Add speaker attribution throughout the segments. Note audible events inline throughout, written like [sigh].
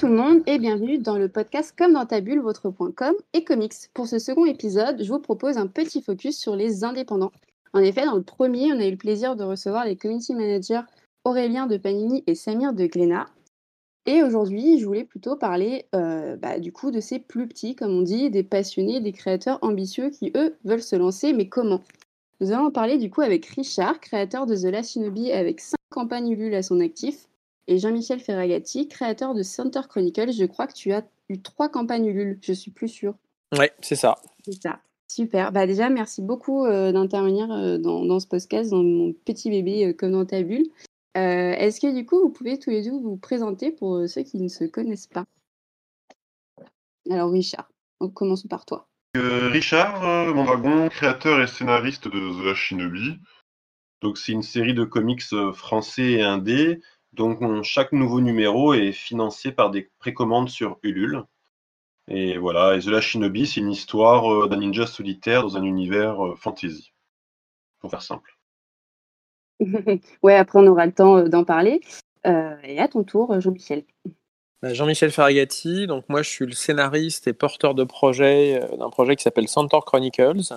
Speaker 1: Tout le monde et bienvenue dans le podcast Comme dans ta bulle, et comics. Pour ce second épisode, je vous propose un petit focus sur les indépendants. En effet, dans le premier, on a eu le plaisir de recevoir les community managers Aurélien de Panini et Samir de Glénat. Et aujourd'hui, je voulais plutôt parler euh, bah, du coup de ces plus petits, comme on dit, des passionnés, des créateurs ambitieux qui, eux, veulent se lancer, mais comment? Nous allons en parler du coup avec Richard, créateur de The Last Shinobi avec 5 campagnes Ulule à son actif, et Jean-Michel Ferragati, créateur de Center Chronicles. Je crois que tu as eu trois campagnes Ulule, je suis plus sûre.
Speaker 2: Oui, c'est ça.
Speaker 1: C'est ça. Super. Bah déjà, merci beaucoup euh, d'intervenir euh, dans, ce podcast, dans mon petit bébé euh, comme dans ta bulle. Est-ce que du coup, vous pouvez tous les deux vous présenter pour ceux qui ne se connaissent pas? Alors, Richard, commençons par toi.
Speaker 3: Richard Mondragon, créateur et scénariste de The Shinobi. Donc, c'est une série de comics français et indés donc chaque nouveau numéro est financé par des précommandes sur Ulule. Et voilà, et The Last Shinobi, c'est une histoire euh, d'un ninja solitaire dans un univers euh, fantasy, pour faire simple. [laughs]
Speaker 1: ouais, après on aura le temps euh, d'en parler. et à ton tour, Jean-Michel.
Speaker 2: Bah, Jean-Michel Ferragati, donc moi je suis le scénariste et porteur de projet d'un projet qui s'appelle Centaur Chronicles.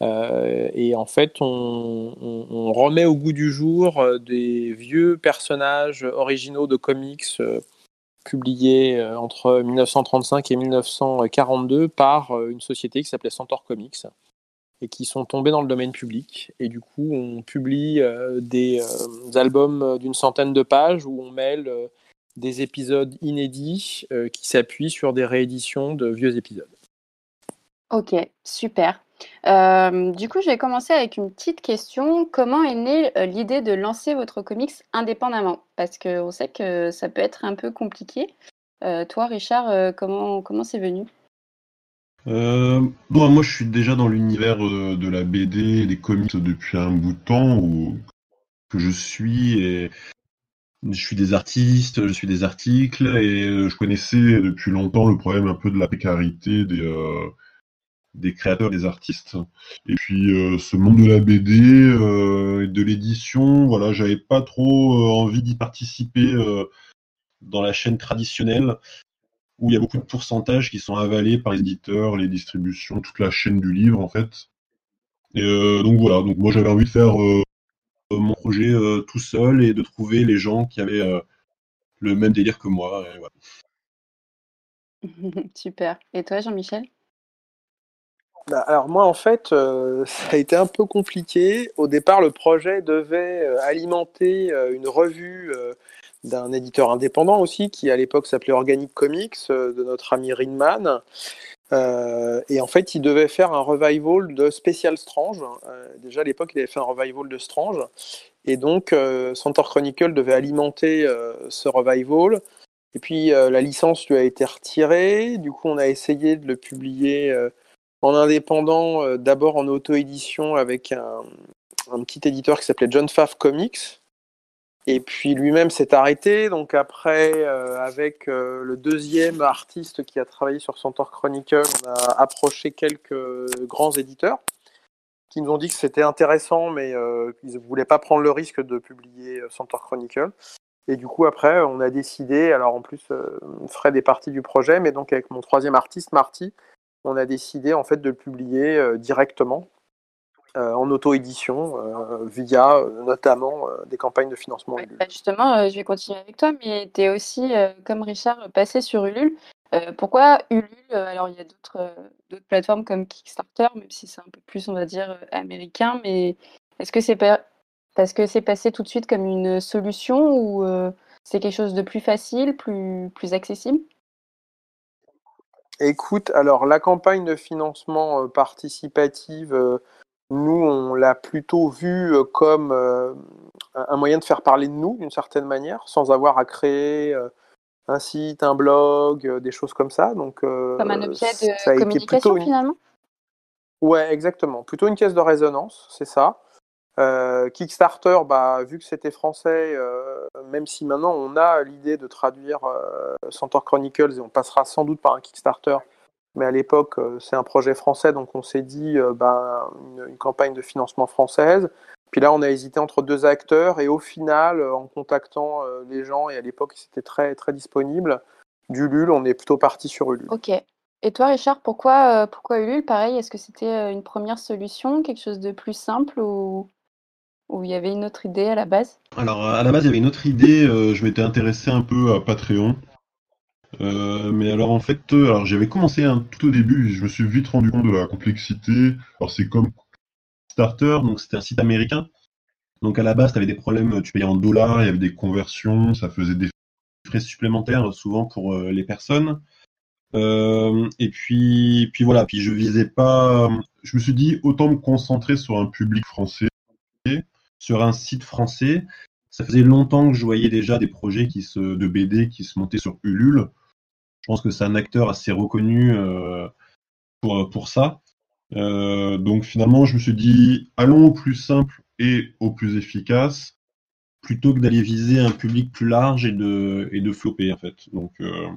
Speaker 2: Euh, et en fait, on, remet au goût du jour euh, des vieux personnages originaux de comics euh, publiés entre 1935 et 1942 par une société qui s'appelait Centaur Comics et qui sont tombés dans le domaine public. Et du coup, on publie des albums d'une centaine de pages où on mêle des épisodes inédits qui s'appuient sur des rééditions de vieux épisodes.
Speaker 1: Ok, super. Euh, du coup, je vais commencer avec une petite question. Comment est née euh, l'idée de lancer votre comics indépendamment? Parce qu'on sait que ça peut être un peu compliqué. Euh, toi, Richard, comment comment c'est venu?
Speaker 3: Moi, je suis déjà dans l'univers de la BD et des comics depuis un bout de temps où que je suis et je suis des artistes, je suis des articles et je connaissais depuis longtemps le problème un peu de la précarité des des créateurs, des artistes. Et puis euh, ce monde de la BD euh, et de l'édition, voilà, j'avais pas trop euh, envie d'y participer dans la chaîne traditionnelle où il y a beaucoup de pourcentages qui sont avalés par les éditeurs, les distributions, toute la chaîne du livre en fait. Et donc voilà, donc moi j'avais envie de faire mon projet tout seul et de trouver les gens qui avaient le même délire que moi. [laughs]
Speaker 1: Super. Et toi Jean-Michel?
Speaker 2: Alors moi en fait, euh, [laughs] ça a été un peu compliqué. Au départ, le projet devait euh, alimenter euh, une revue d'un éditeur indépendant aussi, qui à l'époque s'appelait Organic Comics, de notre ami Rinman. et en fait, il devait faire un revival de Special Strange. déjà à l'époque, il avait fait un revival de Strange. Et donc, Centaur Chronicle devait alimenter ce revival. Et puis, la licence lui a été retirée. Du coup, on a essayé de le publier en indépendant, euh, d'abord en auto-édition avec un, petit éditeur qui s'appelait John Fav Comics. Et puis lui-même s'est arrêté. Donc après, euh, avec euh, le deuxième artiste qui a travaillé sur Centaur Chronicle, on a approché quelques grands éditeurs qui nous ont dit que c'était intéressant, mais qu'ils ne voulaient pas prendre le risque de publier Centaur Chronicle. Et du coup, après, on a décidé, alors en plus, on ferait des parties du projet, mais donc avec mon troisième artiste, Marty, on a décidé en fait de le publier euh, directement euh, en auto-édition euh, via notamment des campagnes de financement.
Speaker 1: Bah, justement, je vais continuer avec toi, mais tu es aussi, comme Richard, passé sur Ulule. pourquoi Ulule Alors, il y a d'autres plateformes comme Kickstarter, même si c'est un peu plus, on va dire, américain, mais est-ce que c'est parce que c'est passé tout de suite comme une solution ou c'est quelque chose de plus facile, plus, plus accessible?
Speaker 2: Écoute, alors la campagne de financement euh, participative, euh, nous, on l'a plutôt vue euh, comme un moyen de faire parler de nous d'une certaine manière, sans avoir à créer un site, un blog, des choses comme ça. Donc,
Speaker 1: comme un objet de communication finalement?
Speaker 2: Ouais, exactement. Plutôt une caisse de résonance, c'est ça. Kickstarter, bah, vu que c'était français, même si maintenant on a l'idée de traduire Centaur Chronicles et on passera sans doute par un Kickstarter, mais à l'époque c'est un projet français, donc on s'est dit bah, une, campagne de financement française. Puis là, on a hésité entre deux acteurs et au final, en contactant les gens, et à l'époque c'était très, très disponible, d'Ulule, on est plutôt parti sur Ulule.
Speaker 1: Ok. Et toi, Richard, pourquoi, pourquoi Ulule? Pareil, est-ce que c'était une première solution, quelque chose de plus simple ou, ou il y avait une autre idée à la base?
Speaker 3: Alors, à la base, il y avait une autre idée. je m'étais intéressé un peu à Patreon. mais alors en fait, alors j'avais commencé tout au début, je me suis vite rendu compte de la complexité. Alors c'est comme Starter, donc c'était un site américain. Donc à la base, tu avais des problèmes, tu payais en dollars, il y avait des conversions, ça faisait des frais supplémentaires souvent pour euh, les personnes. Euh, et puis, puis voilà, puis je visais pas. Je me suis dit autant me concentrer sur un public français, sur un site français. Ça faisait longtemps que je voyais déjà des projets qui se, de BD qui se montaient sur Ulule. Je pense que c'est un acteur assez reconnu euh, pour, pour ça. Euh, donc finalement, je me suis dit, allons au plus simple et au plus efficace, plutôt que d'aller viser un public plus large et de, et de flopper en fait. Donc, euh,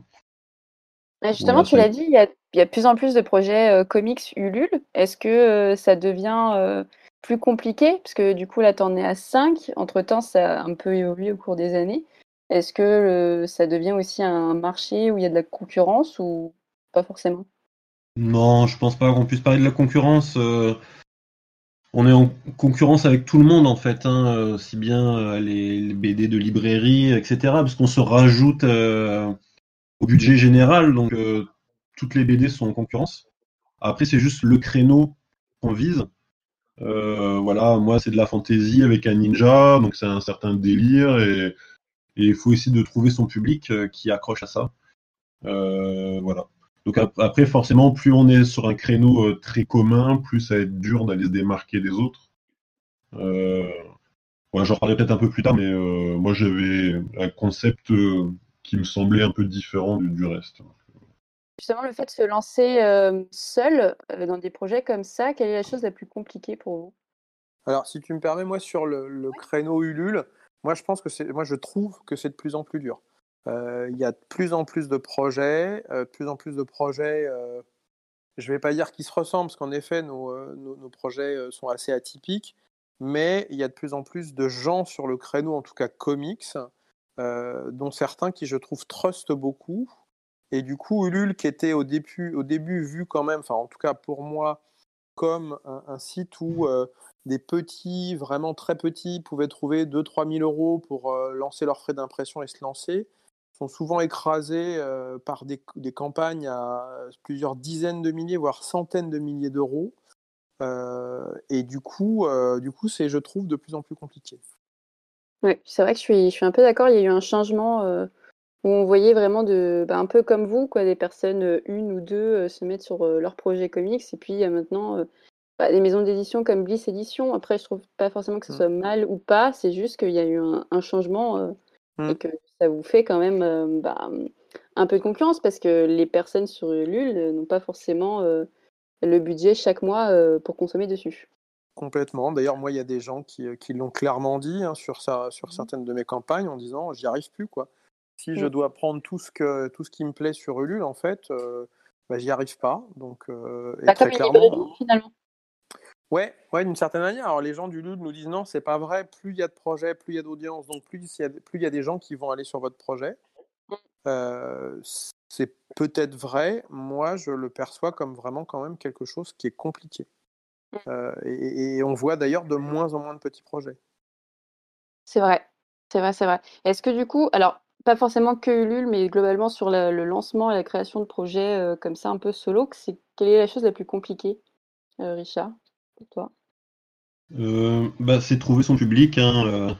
Speaker 1: justement, tu l'as dit, il y, a, il y, a, de plus en plus de projets euh, comics Ulule. Est-ce que ça devient plus compliqué Parce que du coup, là, tu en es à 5. Entre-temps, ça a un peu évolué au cours des années. Est-ce que ça devient aussi un marché où il y a de la concurrence ou pas forcément?
Speaker 3: Non, je pense pas qu'on puisse parler de la concurrence. Euh, on est en concurrence avec tout le monde en fait, hein, aussi bien euh, les, BD de librairie, etc. Parce qu'on se rajoute euh, au budget général, donc toutes les BD sont en concurrence. Après, c'est juste le créneau qu'on vise. Voilà, moi c'est de la fantasy avec un ninja, donc c'est un certain délire et il faut essayer de trouver son public qui accroche à ça. voilà. Donc après, forcément, plus on est sur un créneau euh, très commun, plus ça va être dur d'aller se démarquer des autres. Euh, J'en reparlerai peut-être un peu plus tard, mais euh, moi j'avais un concept euh, qui me semblait un peu différent du, reste.
Speaker 1: Justement, le fait de se lancer seul dans des projets comme ça, quelle est la chose la plus compliquée pour vous?
Speaker 2: Alors, si tu me permets, moi sur le, le créneau Ulule, moi je pense que c'est, moi je trouve que c'est de plus en plus dur. Euh, il y a de plus en plus de projets, euh, de plus en plus de projets, euh, je ne vais pas dire qu'ils se ressemblent, parce qu'en effet, nos, nos, projets sont assez atypiques, mais il y a de plus en plus de gens sur le créneau, en tout cas comics, dont certains qui, je trouve, trustent beaucoup. Et du coup, Ulule, qui était au début, au début vu quand même, enfin en tout cas pour moi, comme un, site où des petits, vraiment très petits, pouvaient trouver 2-3 000 euros pour lancer leurs frais d'impression et se lancer, sont souvent écrasés euh, par des, campagnes à plusieurs dizaines de milliers, voire centaines de milliers d'euros. Euh, et du coup, euh, du coup, c'est, je trouve, de plus en plus compliqué.
Speaker 1: Oui, c'est vrai que je suis, je suis un peu d'accord. Il y a eu un changement où on voyait vraiment de, bah, un peu comme vous, quoi, des personnes, une ou deux, se mettre sur leur projet comics. Et puis il y a maintenant bah, des maisons d'édition comme Bliss Édition. Après, je trouve pas forcément que ce mmh. soit mal ou pas. C'est juste qu'il y a eu un, changement et mmh. que ça vous fait quand même euh, bah, un peu de concurrence parce que les personnes sur Ulule n'ont pas forcément euh, le budget chaque mois euh, pour consommer dessus.
Speaker 2: Complètement. D'ailleurs, moi, il y a des gens qui, l'ont clairement dit hein, sur, ça, sur mmh. certaines de mes campagnes en disant j'y arrive plus. quoi. Si je mmh. dois prendre tout ce, que, tout ce qui me plaît sur Ulule, en fait, bah, j'y arrive pas. Donc,
Speaker 1: bah, très clairement, finalement.
Speaker 2: Ouais, ouais, d'une certaine manière. Alors les gens du Louvre nous disent non, c'est pas vrai. Plus il y a de projets, plus il y a d'audience, donc plus il y, a, plus y a des gens qui vont aller sur votre projet. Euh, c'est peut-être vrai. Moi, je le perçois comme vraiment quand même quelque chose qui est compliqué. Euh, et, on voit d'ailleurs de moins en moins de petits projets.
Speaker 1: C'est vrai, c'est vrai, c'est vrai. Est-ce que du coup, alors pas forcément que Ulule, mais globalement sur le lancement et la création de projets euh, comme ça un peu solo, c'est quelle est la chose la plus compliquée, Richard toi?
Speaker 3: Euh, bah, C'est trouver son public. Hein, euh.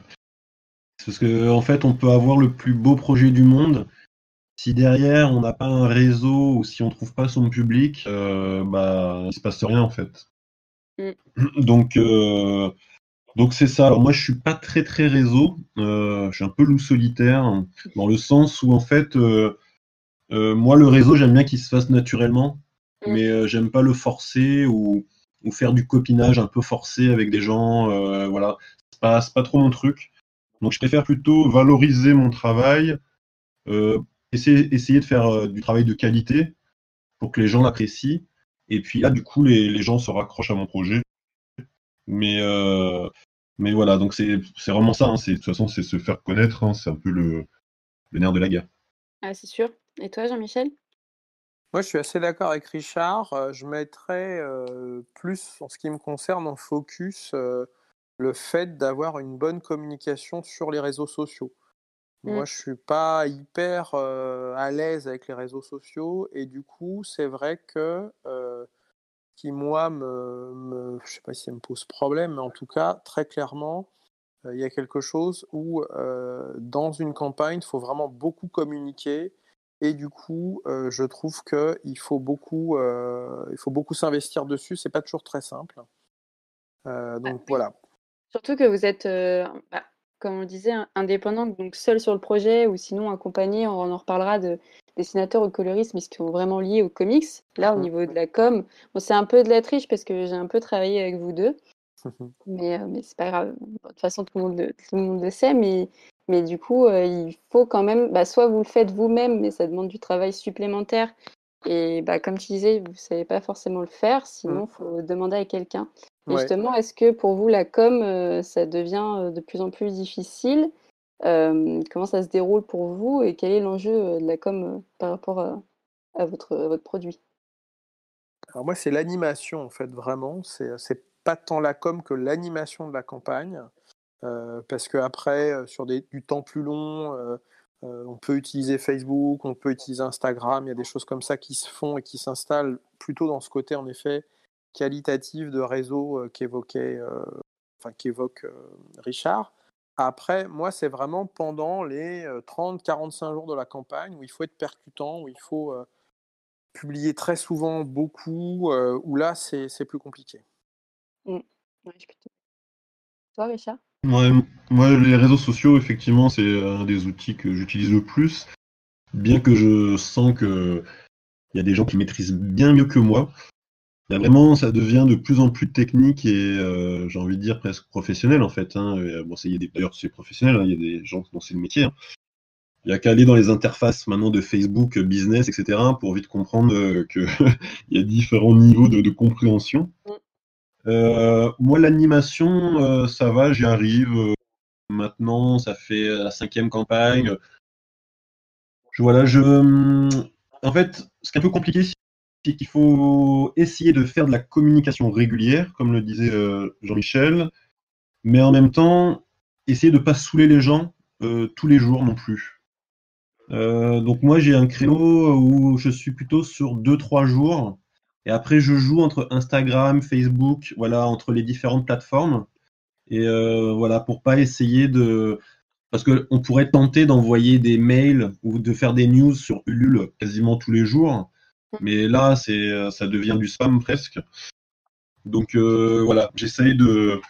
Speaker 3: Parce que en fait, on peut avoir le plus beau projet du monde. Si derrière on n'a pas un réseau ou si on trouve pas son public, euh, bah il se passe rien en fait. Mm. Donc donc c'est ça. Alors moi je suis pas très très réseau. je suis un peu loup solitaire dans le sens où en fait moi le réseau j'aime bien qu'il se fasse naturellement, mm. mais j'aime pas le forcer ou ou faire du copinage un peu forcé avec des gens. Euh, voilà, c'est pas, pas trop mon truc. Donc je préfère plutôt valoriser mon travail, euh, essayer, essayer de faire euh, du travail de qualité pour que les gens l'apprécient. Et puis là, du coup, les, les, gens se raccrochent à mon projet. Mais, mais voilà, donc c'est vraiment ça. Hein, de toute façon, c'est se faire connaître. Hein, c'est un peu le, le nerf de la guerre.
Speaker 1: Ah, c'est sûr. Et toi, Jean-Michel?
Speaker 2: Moi, je suis assez d'accord avec Richard. je mettrais plus, en ce qui me concerne, en focus le fait d'avoir une bonne communication sur les réseaux sociaux. Moi, mmh. je suis pas hyper à l'aise avec les réseaux sociaux et du coup, c'est vrai que qui moi me, me, je sais pas si ça me pose problème, mais en tout cas, très clairement, il y a quelque chose où dans une campagne, il faut vraiment beaucoup communiquer et du coup, je trouve que il faut beaucoup, il faut beaucoup s'investir dessus. C'est pas toujours très simple.
Speaker 1: Ah
Speaker 2: donc voilà.
Speaker 1: Surtout que vous êtes, bah, comme on disait, indépendant, donc seul sur le projet ou sinon accompagné, on en reparlera de dessinateurs ou coloristes, mais qui sont vraiment liés aux comics. Là, au mmh. niveau de la com, bon, c'est un peu de la triche parce que j'ai un peu travaillé avec vous deux. [laughs] mais, euh, mais c'est pas grave. De toute façon, tout le monde le, tout le, monde le sait. Mais, mais du coup, euh, il faut quand même, bah, soit vous le faites vous-même, mais ça demande du travail supplémentaire. Et bah, comme tu disais, vous ne savez pas forcément le faire, sinon il mmh. faut demander à quelqu'un. Justement, est-ce que pour vous, la com, euh, ça devient de plus en plus difficile? Comment ça se déroule pour vous et quel est l'enjeu de la com par rapport à, votre, produit?
Speaker 2: Alors moi, c'est l'animation, en fait, vraiment. C'est pas tant la com que l'animation de la campagne. parce qu'après, sur des, du temps plus long, on peut utiliser Facebook, on peut utiliser Instagram, il y a des choses comme ça qui se font et qui s'installent plutôt dans ce côté, en effet, qualitatif de réseau qu'évoquait, enfin, qu'évoque Richard. Après, moi, c'est vraiment pendant les 30-45 jours de la campagne où il faut être percutant, où il faut publier très souvent, beaucoup, où là, c'est plus compliqué.
Speaker 1: Mmh. Toi, Richard?
Speaker 3: Moi, les réseaux sociaux, effectivement, c'est un des outils que j'utilise le plus, bien que je sens qu'il y a des gens qui maîtrisent bien mieux que moi vraiment, ça devient de plus en plus technique et euh, j'ai envie de dire presque professionnel en fait. Hein. Euh, bon, d'ailleurs c'est professionnel, hein. il y a des gens dont c'est le métier. Hein. Il y a qu'à aller dans les interfaces maintenant de Facebook, business, etc. pour vite comprendre euh, qu'il [laughs] y a différents niveaux de, compréhension. moi, l'animation, ça va, j'y arrive. maintenant, ça fait la cinquième campagne. Je, voilà, je. En fait, ce qui est un peu compliqué, c'est qu'il faut essayer de faire de la communication régulière, comme le disait euh, Jean-Michel, mais en même temps, essayer de ne pas saouler les gens euh, tous les jours non plus. Euh, donc moi, j'ai un créneau où je suis plutôt sur 2-3 jours, et après, je joue entre Instagram, Facebook, voilà, entre les différentes plateformes, et voilà, pour pas essayer de... Parce qu'on pourrait tenter d'envoyer des mails ou de faire des news sur Ulule quasiment tous les jours, mais là, c'est, euh, ça devient du spam presque. Donc euh, voilà, j'essaye de,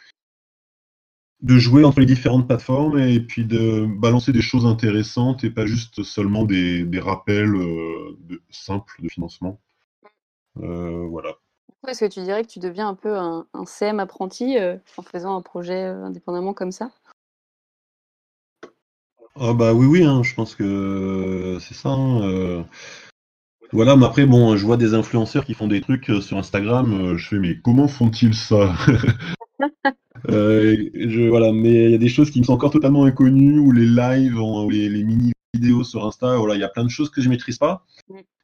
Speaker 3: de jouer entre les différentes plateformes et puis de balancer des choses intéressantes et pas juste seulement des, des rappels euh, simples de financement. voilà.
Speaker 1: Est-ce que tu dirais que tu deviens un peu un, un CM apprenti en faisant un projet indépendamment comme ça?
Speaker 3: Ah bah oui, oui, hein, je pense que c'est ça. Hein, voilà, mais après, bon, je vois des influenceurs qui font des trucs euh, sur Instagram, euh, je fais, mais comment font-ils ça [laughs] euh, je, Voilà, mais il y a des choses qui me sont encore totalement inconnues, ou les lives, ou les, mini-vidéos sur Insta, voilà, il y a plein de choses que je maîtrise pas.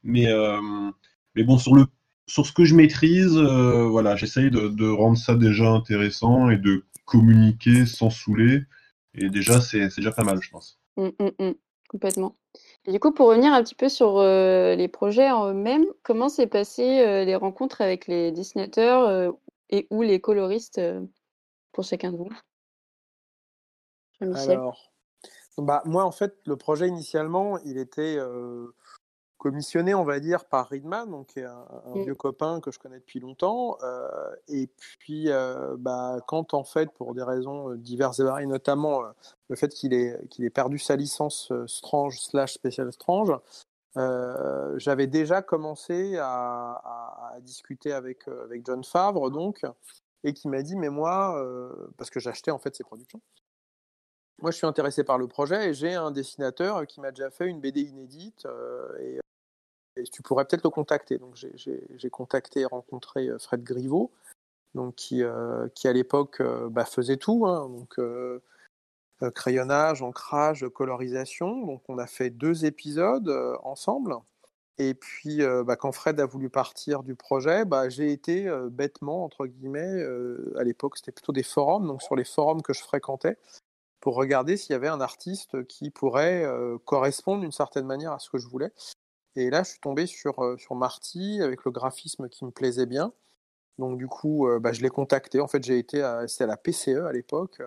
Speaker 3: Mais, mais bon, sur, le, sur ce que je maîtrise, voilà, j'essaye de, rendre ça déjà intéressant et de communiquer sans saouler. Et déjà, c'est déjà pas mal, je pense.
Speaker 1: Mmh, mmh, mmh. complètement. Du coup, pour revenir un petit peu sur euh, les projets en eux-mêmes, comment s'est passé euh, les rencontres avec les dessinateurs euh, et ou les coloristes pour chacun de vous?
Speaker 2: Alors, bah, moi, en fait, le projet initialement, il était commissionné, on va dire, par Ridman, donc qui est un, mmh. vieux copain que je connais depuis longtemps. Euh, et puis, euh, bah, quand en fait, pour des raisons euh, diverses et variées, notamment le fait qu'il ait, qu'il ait perdu sa licence Strange slash Special Strange, j'avais déjà commencé à, à, discuter avec, avec John Favre, donc, et qui m'a dit, mais moi, parce que j'achetais en fait ses productions, moi, je suis intéressé par le projet et j'ai un dessinateur qui m'a déjà fait une BD inédite et tu pourrais peut-être le contacter. Donc j'ai contacté et rencontré euh, Fred Griveau, donc qui, euh, qui à l'époque euh, bah, faisait tout. Hein. donc crayonnage, ancrage, colorisation. Donc on a fait deux épisodes ensemble. Et puis, bah, quand Fred a voulu partir du projet, bah, j'ai été bêtement, entre guillemets, à l'époque c'était plutôt des forums, donc sur les forums que je fréquentais, pour regarder s'il y avait un artiste qui pourrait correspondre d'une certaine manière à ce que je voulais. Et là, je suis tombé sur, sur Marty avec le graphisme qui me plaisait bien. Donc du coup, bah, je l'ai contacté. En fait, j'ai été à, la PCE à l'époque.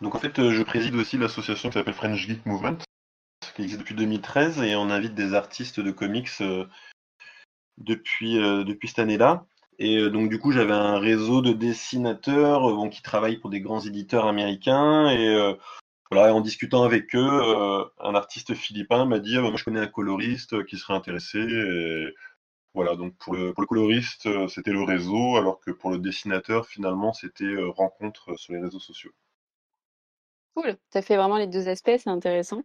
Speaker 3: Donc en fait, je préside aussi l'association qui s'appelle French Geek Movement qui existe depuis 2013 et on invite des artistes de comics euh, depuis, euh, depuis cette année-là. Et euh, donc du coup, j'avais un réseau de dessinateurs qui travaillent pour des grands éditeurs américains et en discutant avec eux, un artiste philippin m'a dit ah, bah, moi je connais un coloriste qui serait intéressé. Et voilà, donc pour le, coloriste, c'était le réseau, alors que pour le dessinateur, finalement, c'était rencontre sur les réseaux sociaux.
Speaker 1: Cool, as fait vraiment les deux aspects, c'est intéressant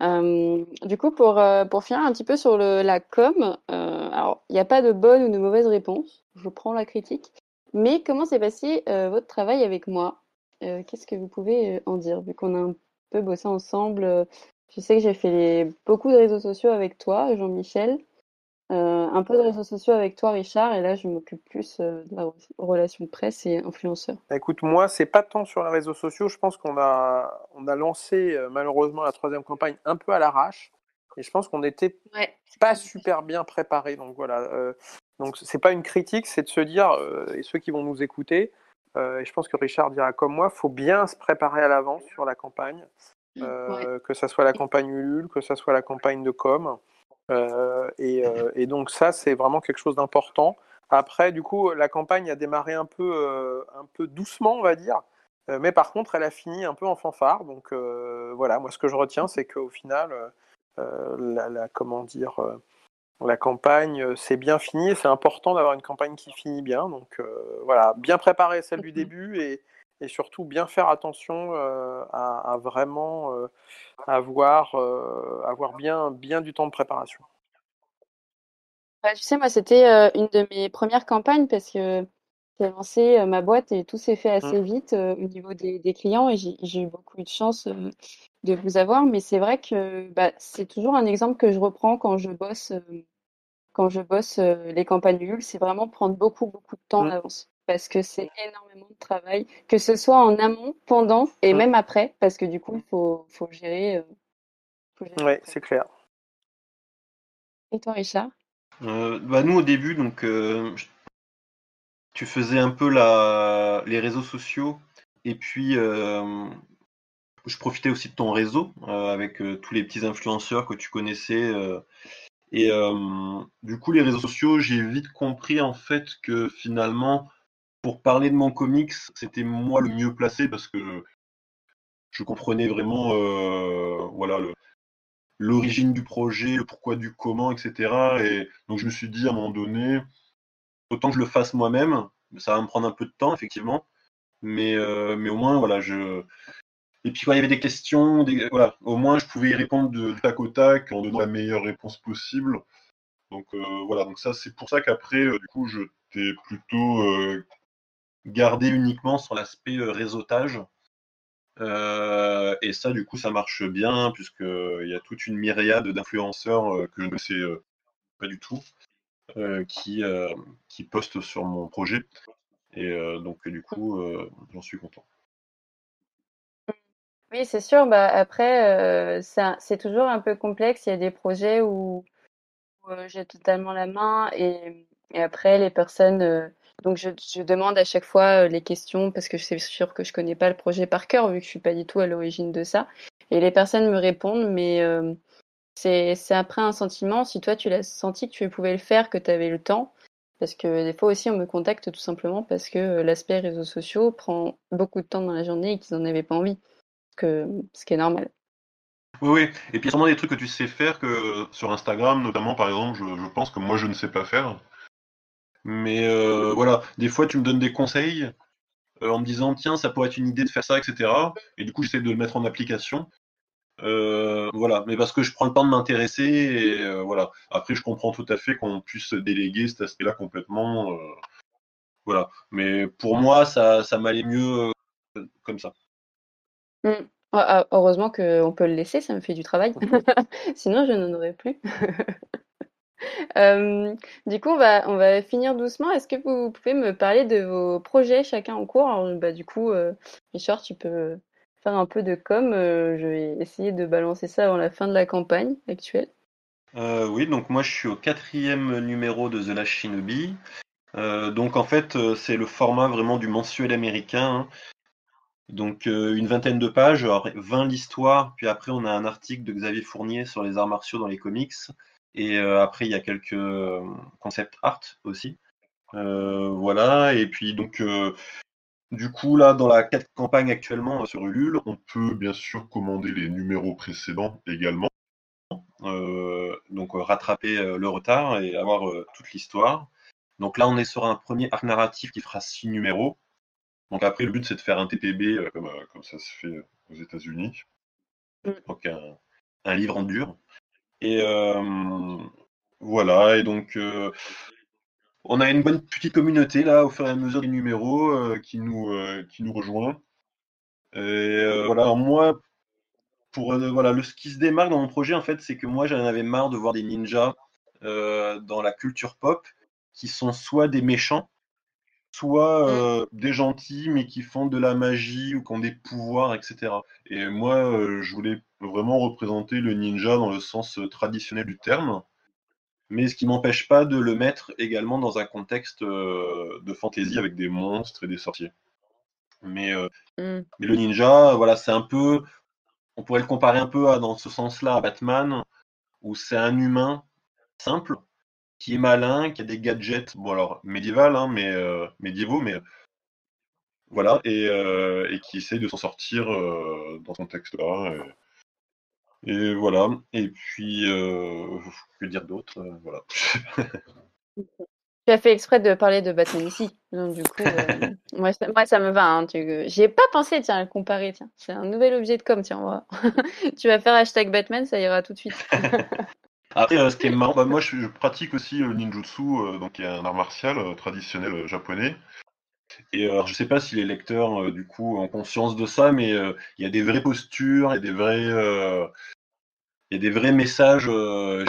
Speaker 1: du coup, pour, pour finir un petit peu sur le, la com, alors il n'y a pas de bonne ou de mauvaise réponse, je prends la critique, mais comment s'est passé votre travail avec moi? Qu'est-ce que vous pouvez en dire, vu qu'on a un peu bossé ensemble Je sais que j'ai fait beaucoup de réseaux sociaux avec toi, Jean-Michel, euh, un peu de réseaux sociaux avec toi, Richard, et là, je m'occupe plus euh, de la relation presse et influenceur.
Speaker 2: Bah, écoute, moi, c'est pas tant sur les réseaux sociaux. Je pense qu'on a, on a lancé euh, malheureusement la troisième campagne un peu à l'arrache, et je pense qu'on n'était pas super bien préparé. Donc voilà. donc c'est pas une critique, c'est de se dire, et ceux qui vont nous écouter, et je pense que Richard dira comme moi, faut bien se préparer à l'avance sur la campagne, que ça soit la campagne Ulule, que ça soit la campagne de com. Euh, euh, et, donc ça, c'est vraiment quelque chose d'important. Après, du coup, la campagne a démarré un peu, euh, un peu doucement, on va dire. mais par contre, elle a fini un peu en fanfare. Donc voilà, moi, ce que je retiens, c'est qu'au final, la, comment dire, la campagne, c'est bien fini. C'est important d'avoir une campagne qui finit bien. Donc voilà, bien préparer celle du début et, et surtout bien faire attention à, vraiment avoir, avoir bien, bien du temps de préparation.
Speaker 1: Tu sais, moi, c'était une de mes premières campagnes parce que j'ai lancé ma boîte et tout s'est fait assez mmh. vite au niveau des, clients et j'ai eu beaucoup de chance de vous avoir. Mais c'est vrai que bah, c'est toujours un exemple que je reprends quand je bosse, quand je bosse les campagnes Ulule, c'est vraiment prendre beaucoup, beaucoup de temps en mmh. avance parce que c'est énormément de travail, que ce soit en amont, pendant et mmh. même après, parce que du coup, il faut, faut gérer. Euh,
Speaker 2: oui, c'est clair.
Speaker 1: Et toi, Richard?
Speaker 3: Euh, bah Nous, au début, donc, euh, tu faisais un peu la... les réseaux sociaux et puis je profitais aussi de ton réseau avec tous les petits influenceurs que tu connaissais. Et du coup, les réseaux sociaux, j'ai vite compris en fait que finalement, pour parler de mon comics, c'était moi le mieux placé parce que je comprenais vraiment euh, voilà l'origine du projet, le pourquoi du comment, etc. Et donc je me suis dit à un moment donné, autant que je le fasse moi-même, ça va me prendre un peu de temps effectivement, mais euh, mais au moins voilà je et puis quand il y avait des questions, voilà, au moins je pouvais y répondre de, tac au tac en donnant la meilleure réponse possible. Donc euh, voilà, donc ça c'est pour ça qu'après du coup je t'ai plutôt garder uniquement sur l'aspect euh, réseautage. Euh, et ça, du coup, ça marche bien, puisqu'il y a toute une myriade d'influenceurs euh, que je ne sais pas du tout, qui, qui postent sur mon projet. Et donc, du coup, j'en suis content.
Speaker 1: Oui, c'est sûr. Bah, après, c'est toujours un peu complexe. Il y a des projets où, j'ai totalement la main et, après, les personnes donc je, je, demande à chaque fois euh, les questions parce que c'est sûr que je connais pas le projet par cœur vu que je suis pas du tout à l'origine de ça. Et les personnes me répondent, mais euh, c'est après un sentiment. Si toi tu l'as senti que tu pouvais le faire, que tu avais le temps, parce que des fois aussi on me contacte tout simplement parce que euh, l'aspect réseaux sociaux prend beaucoup de temps dans la journée et qu'ils en avaient pas envie, ce qui est normal.
Speaker 3: Oui, oui. Et puis il y a sûrement des trucs que tu sais faire que sur Instagram, notamment par exemple, je, je pense que moi je ne sais pas faire. Mais euh, voilà, des fois tu me donnes des conseils euh, en me disant tiens ça pourrait être une idée de faire ça, etc. Et du coup j'essaie de le mettre en application. Euh, voilà, mais parce que je prends le temps de m'intéresser et voilà. Après je comprends tout à fait qu'on puisse déléguer cet aspect-là complètement. voilà, mais pour moi ça, ça m'allait mieux comme ça.
Speaker 1: Mmh. Ah, ah, heureusement qu'on peut le laisser, ça me fait du travail. [laughs] Sinon, je n'en aurais plus. [laughs] Euh, du coup, on va, on va finir doucement. Est-ce que vous pouvez me parler de vos projets chacun en cours? Alors, bah, Du coup, euh, Richard, tu peux faire un peu de com. Euh, je vais essayer de balancer ça avant la fin de la campagne actuelle.
Speaker 3: Euh, oui, donc moi je suis au quatrième numéro de The Last Shinobi. Euh, donc en fait, c'est le format vraiment du mensuel américain. Hein. Donc une vingtaine de pages, alors 20 l'histoire, puis après on a un article de Xavier Fournier sur les arts martiaux dans les comics, et après il y a quelques concept art aussi. voilà, et puis donc du coup là dans la campagne actuellement sur Ulule, on peut bien sûr commander les numéros précédents également. Euh, donc euh, rattraper euh, le retard et avoir toute l'histoire. Donc là, on est sur un premier arc narratif qui fera six numéros. Donc après, le but, c'est de faire un TPB comme, comme, ça se fait aux États-Unis. Mm. Donc un, livre en dur. Et voilà, et donc on a une bonne petite communauté là au fur et à mesure des numéros qui, nous, qui nous rejoint. Et voilà, moi, pour euh, voilà, le, ce qui se démarque dans mon projet, en fait, c'est que moi, j'en avais marre de voir des ninjas euh, dans la culture pop qui sont soit des méchants, soit mm. euh, des gentils, mais qui font de la magie ou qui ont des pouvoirs, etc. Et moi, je voulais vraiment représenter le ninja dans le sens traditionnel du terme, mais ce qui m'empêche pas de le mettre également dans un contexte de fantasy avec des monstres et des sorciers. Mais, mm. mais le ninja, voilà, c'est un peu on pourrait le comparer un peu à, dans ce sens-là à Batman, où c'est un humain simple, qui est malin, qui a des gadgets, bon alors médiéval, hein, mais euh, médiévaux, mais voilà, et, euh, qui essaye de s'en sortir euh, dans son texte-là. Et, voilà, et puis, que dire d'autre Voilà. [laughs]
Speaker 1: Tu as fait exprès de parler de Batman ici. Donc, du coup, euh, moi, ça, me va. Hein, tu... Pas pensé, tiens, à le comparer. Tiens. C'est un nouvel objet de com, tiens. [laughs] tu vas faire hashtag Batman, ça ira tout de suite. [laughs]
Speaker 4: Après, euh, ce qui est [laughs] marrant, bah, moi, je, pratique aussi le ninjutsu, euh, donc qui est un art martial traditionnel japonais. Et alors, je sais pas si les lecteurs, du coup, ont conscience de ça, mais il y a des vraies postures, il y a des vrais, il y a des vrais messages.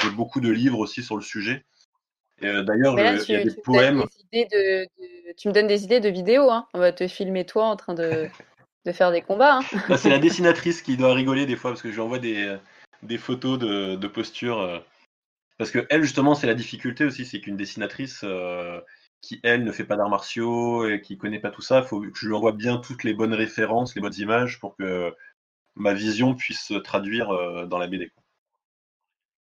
Speaker 4: J'ai beaucoup de livres aussi sur le sujet. Euh, d'ailleurs, il y a des poèmes.
Speaker 1: tu me donnes des idées de vidéos. Hein. On va te filmer toi en train de, [laughs] de faire des combats. Hein.
Speaker 3: Bah, c'est la [laughs] dessinatrice qui doit rigoler des fois parce que je lui envoie des, des photos de, de posture. Euh. Parce que elle, justement, c'est la difficulté aussi, c'est qu'une dessinatrice euh, qui, elle, ne fait pas d'arts martiaux et qui connaît pas tout ça, il faut que je lui envoie bien toutes les bonnes références, les bonnes images pour que ma vision puisse se traduire dans la BD.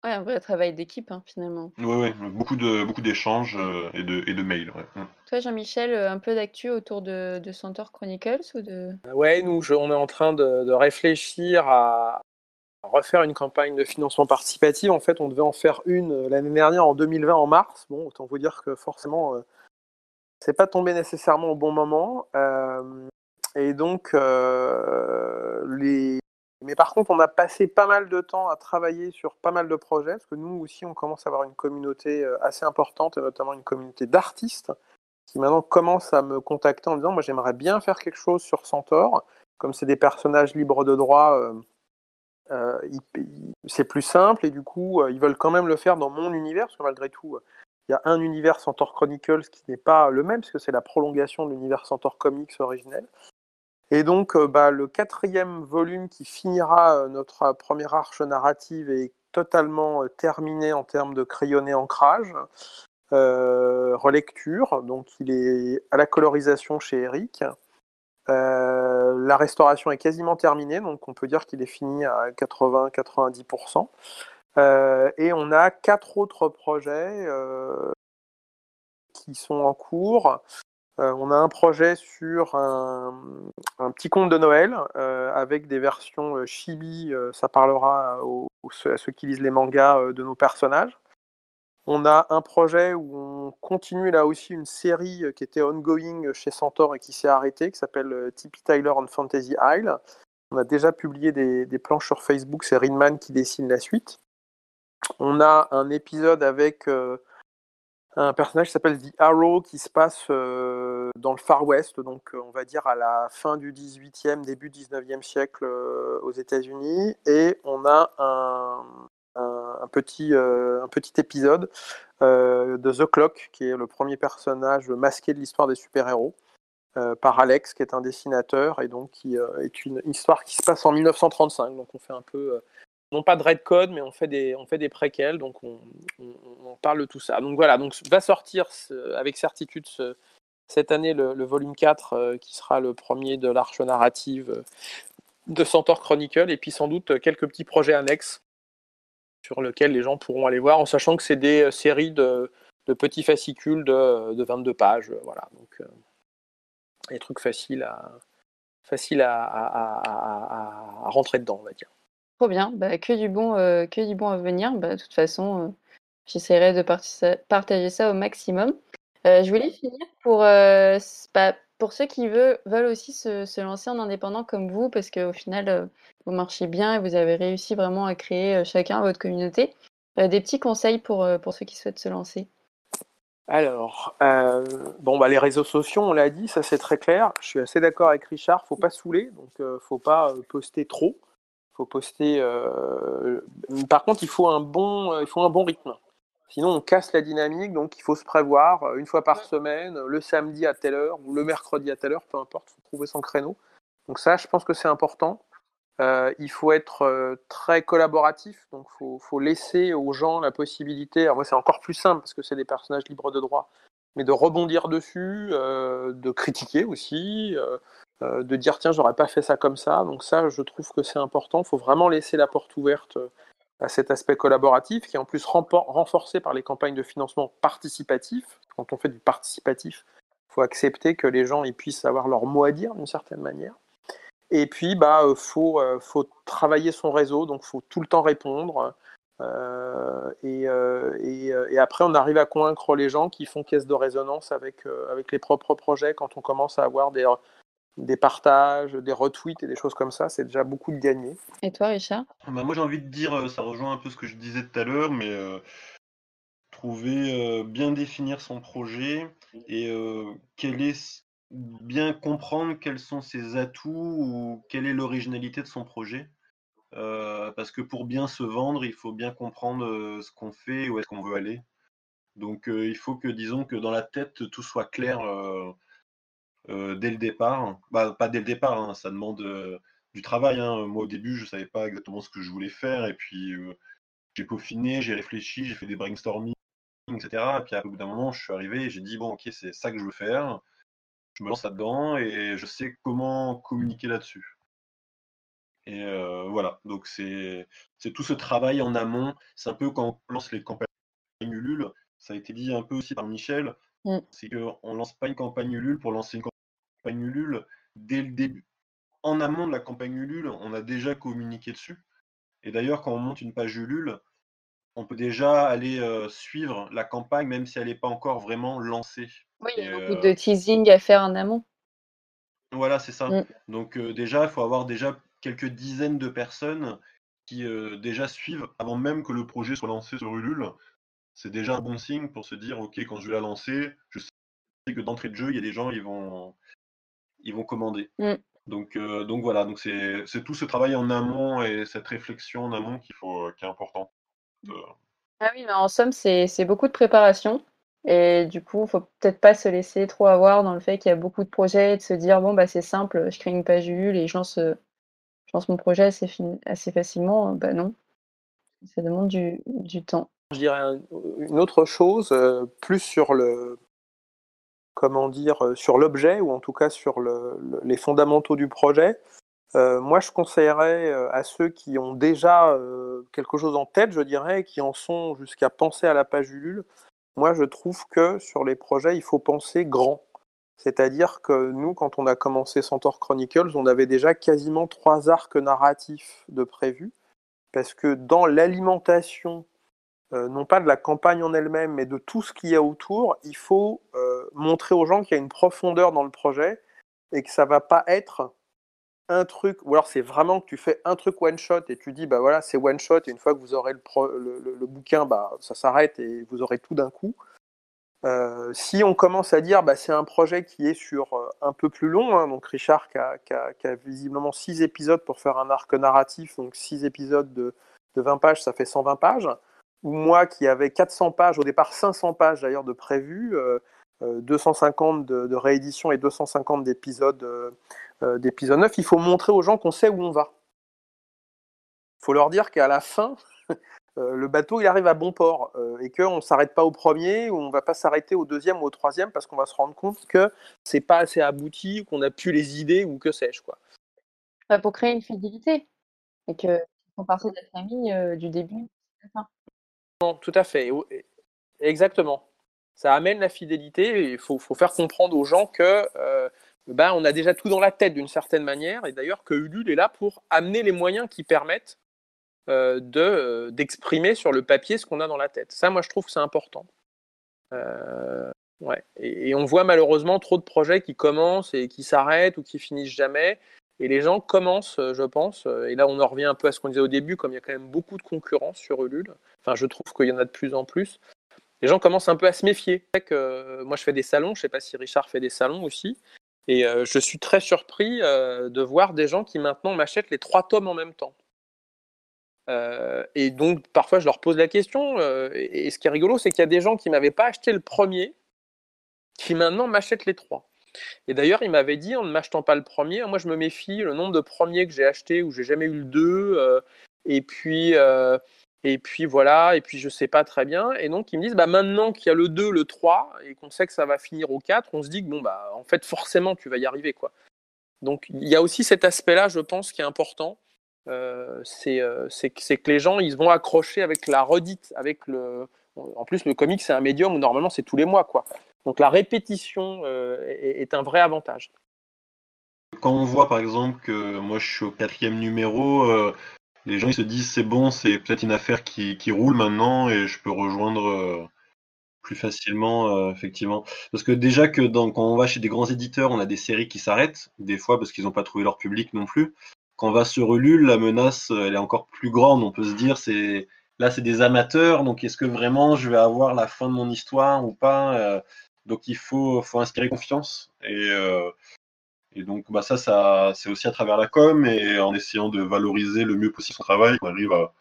Speaker 1: Ouais, un vrai travail d'équipe, hein, finalement.
Speaker 4: Oui, oui, beaucoup de beaucoup d'échanges euh, et, de, et de mails. Mm.
Speaker 1: Toi, Jean-Michel, euh, un peu d'actu autour de, de Centaur Chronicles ou de...
Speaker 2: Euh, ouais, nous, on est en train de, réfléchir à, refaire une campagne de financement participatif. En fait, on devait en faire une l'année dernière, en 2020, en mars. Bon, autant vous dire que forcément, c'est pas tombé nécessairement au bon moment. et donc, les mais par contre, on a passé pas mal de temps à travailler sur pas mal de projets, parce que nous aussi, on commence à avoir une communauté euh, assez importante, et notamment une communauté d'artistes, qui maintenant commencent à me contacter en disant, moi j'aimerais bien faire quelque chose sur Centaure, comme c'est des personnages libres de droit, euh, euh, c'est plus simple, et du coup, ils veulent quand même le faire dans mon univers, parce que malgré tout, il y a un univers Centaure Chronicles qui n'est pas le même, parce que c'est la prolongation de l'univers Centaure Comics originel. Et donc, euh, bah, le quatrième volume qui finira euh, notre première arche narrative est totalement euh, terminé en termes de crayonné ancrage, relecture. Donc, il est à la colorisation chez Eric. La restauration est quasiment terminée, donc on peut dire qu'il est fini à 80-90%. et on a quatre autres projets qui sont en cours. Euh, on a un projet sur un, petit conte de Noël euh, avec des versions euh, chibi. ça parlera à ceux qui lisent les mangas de nos personnages. On a un projet où on continue là aussi une série qui était ongoing chez Centaur et qui s'est arrêtée, qui s'appelle Tippy Tyler on Fantasy Isle. On a déjà publié des, planches sur Facebook, c'est Rinman qui dessine la suite. On a un épisode avec un personnage qui s'appelle The Arrow qui se passe euh, dans le Far West, donc on va dire à la fin du 18e, début 19e siècle aux États-Unis. Et on a un, un, petit, un petit épisode de The Clock, qui est le premier personnage masqué de l'histoire des super-héros. par Alex, qui est un dessinateur, et donc qui est une histoire qui se passe en 1935. Donc on fait un peu non pas de Red Code, mais on fait des, on fait des préquels, donc on, parle de tout ça. Donc voilà, donc va sortir avec certitude cette année le, volume 4, euh, qui sera le premier de l'arche narrative euh, de Centaur Chronicle, et puis sans doute quelques petits projets annexes sur lesquels les gens pourront aller voir, en sachant que c'est des euh, séries de, petits fascicules de, 22 pages. Voilà, donc des trucs faciles à, faciles à, à rentrer dedans, on va dire.
Speaker 1: Trop bien, bah, que du bon, euh, que du bon à venir. Bah, de toute façon, euh, j'essaierai de partager ça au maximum. Euh, je voulais finir pour, bah, pour ceux qui veulent, aussi se, lancer en indépendant comme vous, parce qu'au final, vous marchez bien et vous avez réussi vraiment à créer chacun votre communauté. des petits conseils pour, pour ceux qui souhaitent se lancer.
Speaker 2: Alors, bon, bah, les réseaux sociaux, on l'a dit, ça c'est très clair. Je suis assez d'accord avec Richard, faut pas saouler, donc faut pas poster trop faut poster. Euh, par contre, il faut un bon, euh, il faut un bon rythme. Sinon, on casse la dynamique. Donc, il faut se prévoir euh, une fois par semaine, le samedi à telle heure ou le mercredi à telle heure, peu importe. Il faut trouver son créneau. Donc ça, je pense que c'est important. il faut être très collaboratif. Donc, il faut, laisser aux gens la possibilité. Alors moi, c'est encore plus simple parce que c'est des personnages libres de droit, mais de rebondir dessus, de critiquer aussi, euh, de dire tiens j'aurais pas fait ça comme ça donc ça je trouve que c'est important il faut vraiment laisser la porte ouverte euh, à cet aspect collaboratif qui est en plus renforcé par les campagnes de financement participatif. Quand on fait du participatif il faut accepter que les gens ils puissent avoir leur mot à dire d'une certaine manière. Et puis bah euh, faut faut travailler son réseau donc faut tout le temps répondre. Et, et, après, on arrive à convaincre les gens qui font caisse de résonance avec, avec les propres projets quand on commence à avoir des, des partages, des retweets et des choses comme ça, c'est déjà beaucoup de gagner.
Speaker 1: Et toi, Richard?
Speaker 3: Bah, Moi, j'ai envie de dire, euh, ça rejoint un peu ce que je disais tout à l'heure, mais euh, trouver, euh, bien définir son projet et quel est, bien comprendre quels sont ses atouts ou quelle est l'originalité de son projet. parce que pour bien se vendre, il faut bien comprendre ce qu'on fait et où est-ce qu'on veut aller. Donc, il faut que, disons, que dans la tête, tout soit clair euh, dès le départ. Bah, pas dès le départ, hein, ça demande euh, du travail. Hein. Moi, au début, je ne savais pas exactement ce que je voulais faire. Et puis, euh, j'ai peaufiné, j'ai réfléchi, j'ai fait des brainstorming, etc. Et puis, à bout d'un moment, je suis arrivé et j'ai dit, bon, ok, c'est ça que je veux faire. Je me lance là-dedans et je sais comment communiquer là-dessus. Et voilà, donc c'est tout ce travail en amont. C'est un peu quand on lance les campagnes Ulule, ça a été dit un peu aussi par Michel, mmh. c'est qu'on ne lance pas une campagne Ulule pour lancer une campagne campagne Ulule, dès le début, en amont de la campagne Ulule, on a déjà communiqué dessus. Et d'ailleurs, quand on monte une page Ulule, on peut déjà aller euh, suivre la campagne, même si elle n'est pas encore vraiment lancée.
Speaker 1: Oui, il y a beaucoup de teasing à faire en amont.
Speaker 3: Voilà, c'est ça. Mm. Donc euh, déjà, il faut avoir déjà quelques dizaines de personnes qui euh, déjà suivent avant même que le projet soit lancé sur Ulule. C'est déjà un bon signe pour se dire, ok, quand je vais la lancer, je sais que d'entrée de jeu, il y a des gens qui vont, ils vont commander. Mm. Donc, euh, donc voilà, donc c'est tout ce travail en amont et cette réflexion en amont qu'il faut, euh, qui est important.
Speaker 1: Ah oui, mais en somme, c'est beaucoup de préparation. Et du coup, il faut peut-être pas se laisser trop avoir dans le fait qu'il y a beaucoup de projets et de se dire bon bah c'est simple, je crée une page Ulule et je lance, je lance mon projet assez, assez facilement. Bah non, ça demande du, du temps.
Speaker 2: Je dirais une autre chose, euh, plus sur le, comment dire, euh, sur l'objet ou en tout cas sur les fondamentaux du projet. Euh, moi, je conseillerais euh, à ceux qui ont déjà quelque chose en tête, je dirais, qui en sont jusqu'à penser à la page Ulule. Moi, je trouve que sur les projets, il faut penser grand. C'est-à-dire que nous, quand on a commencé Centaur Chronicles, on avait déjà quasiment trois arcs narratifs de prévus, parce que dans l'alimentation euh, non pas de la campagne en elle-même, mais de tout ce qu'il y a autour, il faut euh, montrer aux gens qu'il y a une profondeur dans le projet et que ça va pas être un truc, ou alors c'est vraiment que tu fais un truc one shot et tu dis bah voilà c'est one shot et une fois que vous aurez le, le, bouquin bah ça s'arrête et vous aurez tout d'un coup. Euh, si on commence à dire bah, c'est un projet qui est sur un peu plus long, hein, donc Richard qui a, a, a, visiblement 6 épisodes pour faire un arc narratif, donc 6 épisodes de, de, 20 pages, ça fait 120 pages, ou moi qui avais 400 pages, au départ 500 pages d'ailleurs de prévu, euh, 250 de, réédition et 250 d'épisodes euh, d'épisodes 9, il faut montrer aux gens qu'on sait où on va. Il faut leur dire qu'à la fin, [laughs] Euh, le bateau il arrive à bon port euh, et qu'on ne s'arrête pas au premier ou on ne va pas s'arrêter au deuxième ou au troisième parce qu'on va se rendre compte que c'est pas assez abouti, qu'on n'a plus les idées ou que sais-je quoi.
Speaker 1: Bah, pour créer une fidélité et que font partie de la famille euh, du début.
Speaker 2: Tout à fait, exactement. Ça amène la fidélité. Il faut, faire comprendre aux gens que euh, ben, on a déjà tout dans la tête d'une certaine manière et d'ailleurs que Ulule est là pour amener les moyens qui permettent euh, de d'exprimer sur le papier ce qu'on a dans la tête. Ça, moi, je trouve que c'est important. Euh, et, on voit malheureusement trop de projets qui commencent et qui s'arrêtent ou qui finissent jamais. Et les gens commencent, je pense, et là on en revient un peu à ce qu'on disait au début, comme il y a quand même beaucoup de concurrence sur Ulule, enfin je trouve qu'il y en a de plus en plus, les gens commencent un peu à se méfier. Que, moi je fais des salons, je ne sais pas si Richard fait des salons aussi, et euh, je suis très surpris euh, de voir des gens qui maintenant m'achètent les trois tomes en même temps. Euh, et donc, parfois, je leur pose la question. Euh, et, et, ce qui est rigolo, c'est qu'il y a des gens qui ne m'avaient pas acheté le premier, qui maintenant m'achètent les trois. Et d'ailleurs, il m'avait dit, en ne m'achetant pas le premier, moi, je me méfie, le nombre de premiers que j'ai achetés où j'ai jamais eu le deux, euh, et puis, euh, et puis voilà, et puis je sais pas très bien. Et donc, ils me disent, bah, maintenant qu'il y a le 2, le 3, et qu'on sait que ça va finir au 4, on se dit que, bon, bah, en fait, forcément, tu vas y arriver, quoi. Donc, il y a aussi cet aspect-là, je pense, qui est important euh, c'est que les gens ils vont accrocher avec la redite, avec le. En plus, le comic c'est un médium où normalement c'est tous les mois, quoi. Donc la répétition euh, est, un vrai avantage.
Speaker 3: Quand on voit par exemple que moi je suis au quatrième numéro, euh, les gens ils se disent c'est bon, c'est peut-être une affaire qui, roule maintenant et je peux rejoindre euh, plus facilement, effectivement. Parce que déjà que quand on va chez des grands éditeurs, on a des séries qui s'arrêtent, des fois parce qu'ils n'ont pas trouvé leur public non plus quand on va sur Ulule, la menace, elle est encore plus grande. On peut se dire, c'est là, c'est des amateurs, donc est-ce que vraiment je vais avoir la fin de mon histoire ou pas Donc il faut, inspirer confiance. Et, euh, et donc bah, ça, ça c'est aussi à travers la com et en essayant de valoriser le mieux possible son travail, qu'on arrive à,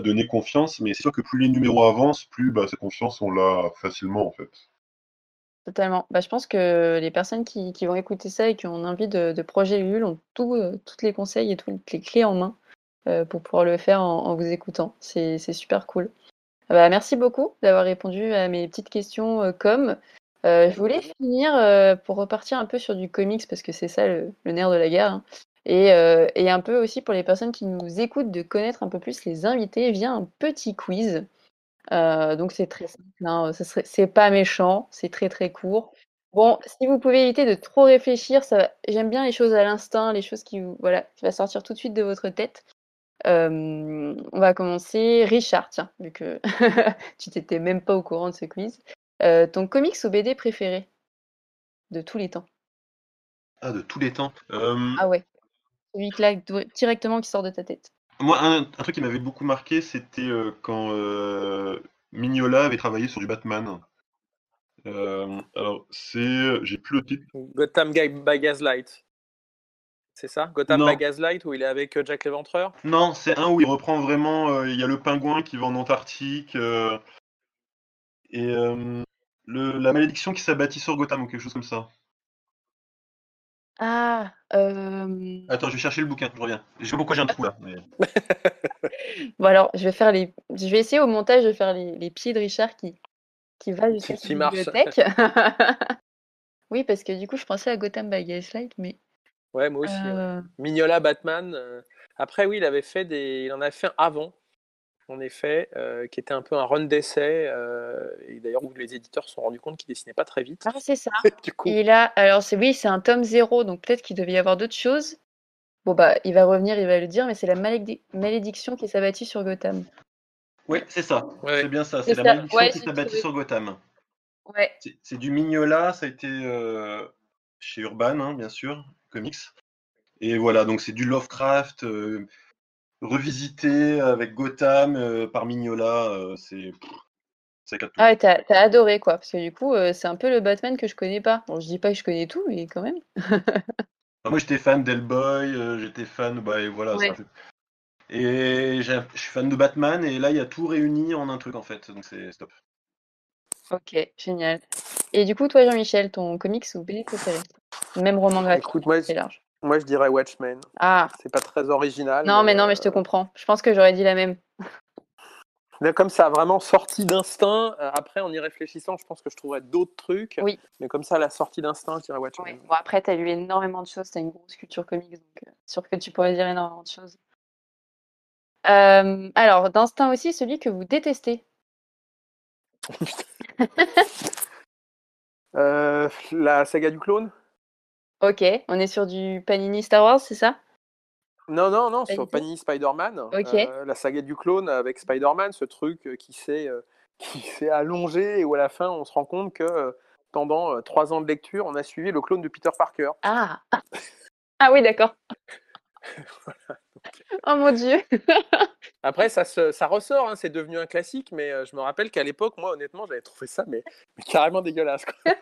Speaker 3: donner confiance. Mais c'est sûr que plus les numéros avancent, plus bah, cette confiance, on l'a facilement en fait.
Speaker 1: Totalement. Bah, je pense que les personnes qui, qui, vont écouter ça et qui ont envie de, de projet ont tout, euh, les conseils et toutes les clés en main euh, pour pouvoir le faire en vous écoutant. C'est super cool. Bah, merci beaucoup d'avoir répondu à mes petites questions euh, com. je voulais finir pour repartir un peu sur du comics parce que c'est ça le, nerf de la guerre. Hein, et, un peu aussi pour les personnes qui nous écoutent de connaître un peu plus les invités via un petit quiz. Euh, donc c'est très simple, hein, c'est pas méchant, c'est très très court. Bon, si vous pouvez éviter de trop réfléchir, j'aime bien les choses à l'instinct, les choses qui va sortir tout de suite de votre tête. Euh, on va commencer. Richard, tiens, vu que [laughs] tu t'étais même pas au courant de ce quiz. Euh, ton comics ou BD préféré? De tous les temps
Speaker 3: Ah, de tous les temps
Speaker 1: Ah ouais. Celui là, directement qui sort de ta tête.
Speaker 3: Moi, un, un, truc qui m'avait beaucoup marqué, c'était euh, quand euh, Mignola avait travaillé sur du Batman. Euh, alors, c'est. J'ai plus le titre.
Speaker 2: Gotham by Gaslight. C'est ça Gotham non. by Gaslight, où il est avec Jack l'Éventreur?
Speaker 3: Non, c'est un où il reprend vraiment. Il y a le pingouin qui va en Antarctique. et le, la malédiction qui s'abattit sur Gotham, ou quelque chose comme ça.
Speaker 1: Ah, euh...
Speaker 3: Attends, je vais chercher le bouquin, je reviens. Je sais pourquoi j'ai un trou là. [laughs] Mais...
Speaker 1: bon alors, je vais faire les, je vais essayer au montage de faire les, les pieds de Richard qui qui va jusqu'à la bibliothèque. [laughs] oui, parce que du coup, je pensais à Gotham by Gaslight, mais.
Speaker 2: Ouais, moi aussi. Euh... Ouais. Mignola, Batman. Euh... Après, oui, il avait fait des, il en avait fait un avant en effet, euh, qui était un peu un run d'essai, euh, et d'ailleurs où les éditeurs se sont rendus compte qu'il dessinait pas très vite.
Speaker 1: Ah, c'est ça. [laughs] du coup. Et là, alors c'est oui, c'est un tome zéro, donc peut-être qu'il devait y avoir d'autres choses. Bon bah, il va revenir, il va le dire, mais c'est la malédic malédiction qui s'est abattue sur Gotham.
Speaker 3: Oui, c'est ça. Ouais. C'est bien ça. C'est la malédiction ouais, qui s'est abattue sur Gotham.
Speaker 1: Ouais.
Speaker 3: C'est du Mignola, ça a été euh, chez Urban, hein, bien sûr, comics. Et voilà, donc c'est du Lovecraft euh, revisité avec Gotham euh, par Mignola, euh, c'est.
Speaker 1: Ah t'as t'as adoré quoi, parce que du coup, euh, c'est un peu le Batman que je connais pas. Bon, je dis pas que je connais tout, mais quand même.
Speaker 3: Bah, [laughs] moi, j'étais fan d'Hellboy, j'étais fan, bah, et voilà.
Speaker 1: Ouais.
Speaker 3: ça Et je suis fan de Batman, et là, il y a tout réuni en un truc, en fait. Donc, c'est c'est top.
Speaker 1: Ok, génial. Et du coup, toi, Jean-Michel, ton comics ou BD préféré? Même roman graphique,
Speaker 2: Écoute, moi,
Speaker 1: c'est large.
Speaker 2: moi je dirais Watchmen.
Speaker 1: Ah,
Speaker 2: C'est pas très original.
Speaker 1: non, mais non, mais je te
Speaker 2: euh,
Speaker 1: comprends. Je pense que j'aurais dit la même.
Speaker 2: Mais comme ça vraiment sorti d'instinct, euh, après en y réfléchissant, je pense que je trouverais d'autres trucs.
Speaker 1: Oui.
Speaker 2: Mais comme ça, la sortie d'instinct, je dirais Watchmen.
Speaker 1: Bon, après, t'as lu énormément de choses, t'as une grosse culture comics, donc euh, sûr que tu pourrais dire énormément de choses. Euh, alors, d'instinct aussi, celui que vous détestez. [laughs]
Speaker 2: Euh, la saga du clone?
Speaker 1: Ok, on est sur du Panini Star Wars, c'est ça?
Speaker 2: Non, non, non, sur. Panini Spider-Man.
Speaker 1: Ok.
Speaker 2: Euh, la saga du clone avec Spider-Man, ce truc euh, qui s'est euh, [laughs] qui s'est allongé et où à la fin on se rend compte que euh, pendant trois ans de lecture, on a suivi le clone de Peter Parker.
Speaker 1: Ah! [laughs] Ah oui, d'accord. [laughs] Oh mon Dieu!
Speaker 2: Après, ça, se- ça ressort, hein, c'est devenu un classique, mais euh, je me rappelle qu'à l'époque, moi, honnêtement, j'avais trouvé ça mais, mais carrément dégueulasse. quoi.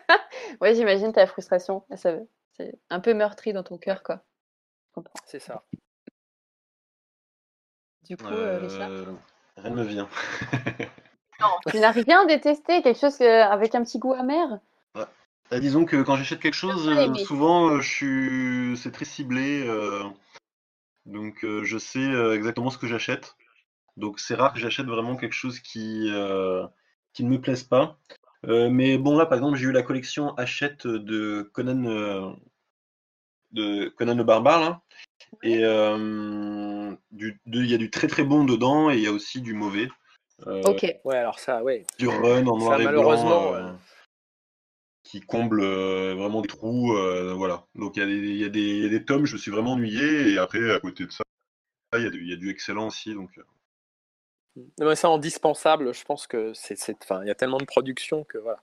Speaker 1: Ouais, j'imagine ta frustration. Ça, c'est un peu meurtri dans ton cœur, quoi.
Speaker 2: C'est ça.
Speaker 1: Du coup, euh, Richard?
Speaker 3: Euh, rien ne me vient. [laughs]
Speaker 1: Tu n'as rien détesté, quelque chose avec un petit goût amer?
Speaker 3: Bah, disons que quand j'achète quelque chose, euh, souvent, euh, je suis... c'est très ciblé. euh, Donc, euh, je sais euh, exactement ce que j'achète. Donc, c'est rare que j'achète vraiment quelque chose qui, euh, qui ne me plaise pas. Euh, mais bon, là, par exemple, j'ai eu la collection Hachette de Conan, euh, de Conan le Barbare, là. Et euh, il y a du très très bon dedans et il y a aussi du mauvais. Euh,
Speaker 1: Ok.
Speaker 2: Ouais, alors ça, ouais.
Speaker 3: du run en noir
Speaker 2: Ça,
Speaker 3: et
Speaker 2: malheureusement,
Speaker 3: blanc euh,
Speaker 2: ouais.
Speaker 3: qui comble euh, vraiment des trous. euh, voilà. Donc il y, a des- il y, a des- il y a des tomes, je me suis vraiment ennuyé. Et après, à côté de ça, il y a du, il y a du excellent aussi. Donc, euh,
Speaker 2: Non, mais ça, en dispensable, je pense que c'est. c'est- Enfin, il y a tellement de production que voilà.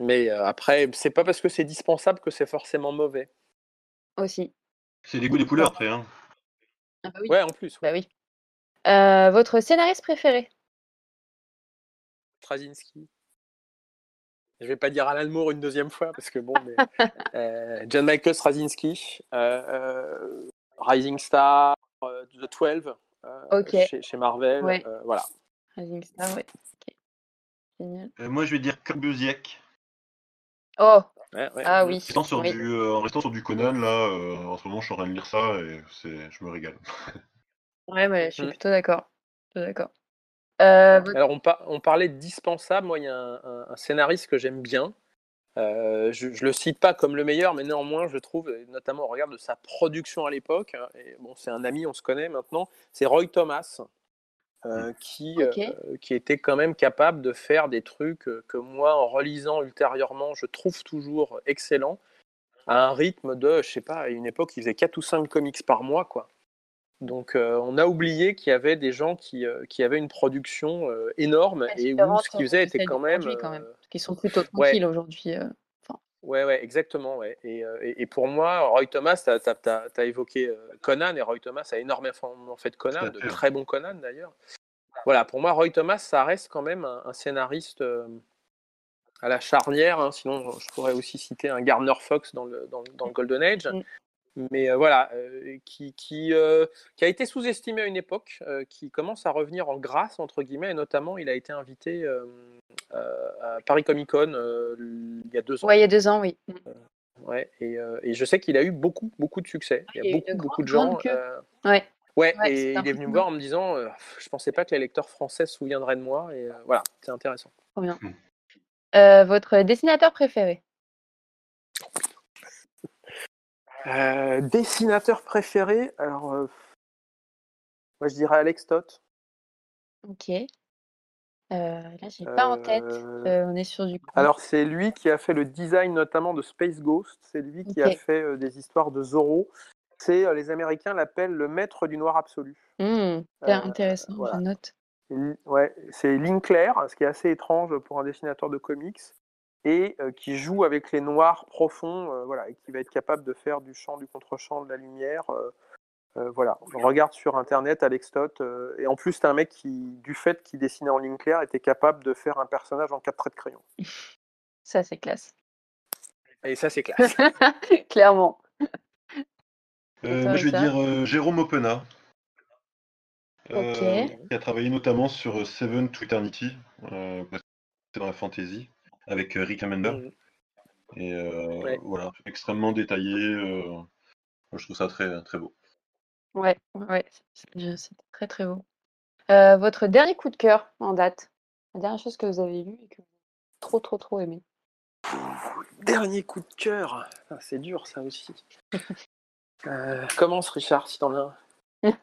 Speaker 2: Mais euh, après, c'est pas parce que c'est dispensable que c'est forcément mauvais.
Speaker 1: Aussi.
Speaker 3: c'est les goûts des couleurs après. Hein.
Speaker 1: Ah bah oui.
Speaker 2: Ouais, en plus.
Speaker 1: Bah oui. Euh, votre scénariste préféré?
Speaker 2: Straczynski. Je vais pas dire Alan Moore une deuxième fois parce que bon, mais, [laughs] euh, John Michael Straczynski, euh, euh, Rising Star, euh, The 12, euh,
Speaker 1: Ok.
Speaker 2: chez, chez Marvel,
Speaker 1: Ouais.
Speaker 2: euh, voilà.
Speaker 1: Rising Star, ouais. Ok. Génial.
Speaker 3: Euh, moi, je vais dire Corbusiek.
Speaker 1: Oh!
Speaker 2: Ouais, ouais.
Speaker 1: Ah oui.
Speaker 3: En restant sur,
Speaker 1: oui.
Speaker 3: du, euh, en restant sur du Conan, là, euh, en ce moment, je suis en train de lire ça et c'est, je me régale. [laughs]
Speaker 1: Ouais, ouais, je suis
Speaker 2: Mm.
Speaker 1: plutôt d'accord. Plutôt d'accord. Euh, votre-
Speaker 2: Alors, on, par- on parlait de dispensable. Moi, il y a un, un- un scénariste que j'aime bien. Euh, je, je le cite pas comme le meilleur, mais néanmoins, je trouve, notamment au regard de sa production à l'époque, hein, et bon, c'est un ami, on se connaît maintenant, c'est Roy Thomas, euh, qui,
Speaker 1: Ok.
Speaker 2: euh, qui était quand même capable de faire des trucs que moi, en relisant ultérieurement, je trouve toujours excellents, à un rythme de, je sais pas, à une époque, il faisait 4 ou 5 comics par mois, quoi. Donc, euh, on a oublié qu'il y avait des gens qui, euh, qui avaient une production euh, énorme
Speaker 1: Ouais,
Speaker 2: et où ce qu'ils faisaient était quand même.
Speaker 1: quand même. Qui sont plutôt [laughs]
Speaker 2: Ouais.
Speaker 1: tranquilles aujourd'hui. euh.
Speaker 2: Ouais, ouais, exactement. Ouais. Et, et, et pour moi, Roy Thomas, tu as, évoqué euh, Conan, et Roy Thomas a énormément fait de Conan, de très bons Conan d'ailleurs. Voilà, pour moi, Roy Thomas, ça reste quand même un, un scénariste euh, à la charnière. hein, sinon, je pourrais aussi citer un Gardner Fox dans le, dans, le- dans le Golden Age.
Speaker 1: Mm.
Speaker 2: Mais euh, voilà, euh, qui, qui, euh, qui a été sous-estimé à une époque, euh, qui commence à revenir en grâce, entre guillemets, et notamment, il a été invité euh, euh, à Paris Comic Con euh, il y a deux ans.
Speaker 1: Ouais, il y a deux ans, oui.
Speaker 2: Ouais, et, euh, et je sais qu'il a eu beaucoup, beaucoup de succès. Il
Speaker 1: il y a
Speaker 2: beaucoup, beaucoup de gens. euh,
Speaker 1: Ouais.
Speaker 2: ouais,
Speaker 1: Ouais,
Speaker 2: et il est venu me voir en me disant euh, Je pensais pas que les lecteurs français se souviendraient de moi. Et euh, voilà, c'est intéressant.
Speaker 1: Trop bien.
Speaker 3: Mm.
Speaker 1: Euh, votre dessinateur préféré?
Speaker 2: Euh, dessinateur préféré Alors, euh, moi je dirais Alex Stott.
Speaker 1: Ok. Euh, là, j'ai pas en tête.
Speaker 2: Euh,
Speaker 1: on est sur du.
Speaker 2: Alors, c'est lui qui a fait le design notamment de Space Ghost. C'est lui qui a fait des histoires de Zorro. C'est les Américains l'appellent le maître du noir absolu.
Speaker 1: Hyper
Speaker 2: Euh,
Speaker 1: intéressant,
Speaker 2: voilà.
Speaker 1: je note.
Speaker 2: Ouais, c'est Linkler, ce qui est assez étrange pour un dessinateur de comics, et euh, qui joue avec les noirs profonds, euh, voilà, et qui va être capable de faire du champ, du contre-champ, de la lumière. euh, Euh, voilà, regarde sur internet Alex Toth. euh, et en plus, c'est un mec qui, du fait qu'il dessinait en ligne claire, était capable de faire un personnage en quatre traits de crayon. [laughs]
Speaker 1: Ça, c'est classe.
Speaker 2: Et ça, c'est classe. [laughs]
Speaker 1: Clairement.
Speaker 3: Euh, moi, je vais dire euh, Jérôme Opena. euh, qui a travaillé notamment sur Seven to Eternity, euh, c'est dans la fantasy, avec euh, Rick Amender.
Speaker 2: Mhm.
Speaker 3: Et euh,
Speaker 2: Ouais.
Speaker 3: voilà, extrêmement détaillé. euh, je trouve ça très, très beau.
Speaker 1: Ouais, ouais, c'est- très très beau. Euh, votre dernier coup de cœur en date, la dernière chose que vous avez lue et que vous avez trop trop trop aimé?
Speaker 2: Dernier coup de cœur. Ah, c'est dur, ça aussi. Euh, commence, Richard, si t'en as un.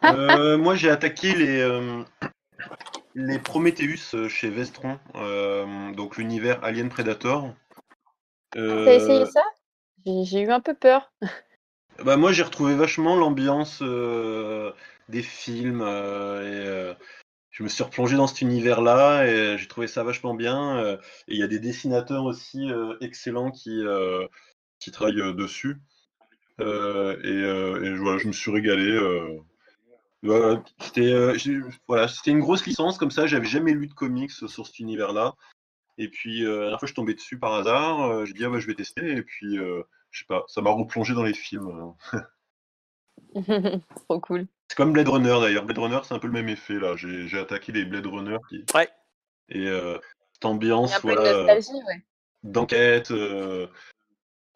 Speaker 3: Euh, moi, j'ai attaqué les, euh, les Prometheus euh, chez Vestron, euh, donc l'univers Alien Predator. Euh,
Speaker 1: T'as essayé ça? J'ai eu un peu peur. [laughs]
Speaker 3: Bah moi j'ai retrouvé vachement l'ambiance euh, des films et je me suis replongé dans cet univers-là et j'ai trouvé ça vachement bien. et il y a des dessinateurs aussi excellents qui, qui travaillent dessus. Et, et voilà, je me suis régalé. Euh. Voilà, c'était euh, voilà, c'était une grosse licence comme ça. J'avais jamais lu de comics sur cet univers-là. Et puis euh, la dernière fois je suis tombé dessus par hasard. euh, j'ai dit ah bah je vais tester et puis euh, je sais pas, ça m'a replongé dans les films. [laughs]
Speaker 1: Trop cool.
Speaker 3: C'est comme Blade Runner d'ailleurs. Blade Runner, c'est un peu le même effet là. J'ai j'ai attaqué les Blade Runner qui...
Speaker 2: Ouais.
Speaker 3: et euh, cette ambiance voilà,
Speaker 1: nostalgie, ouais.
Speaker 3: d'enquête, euh,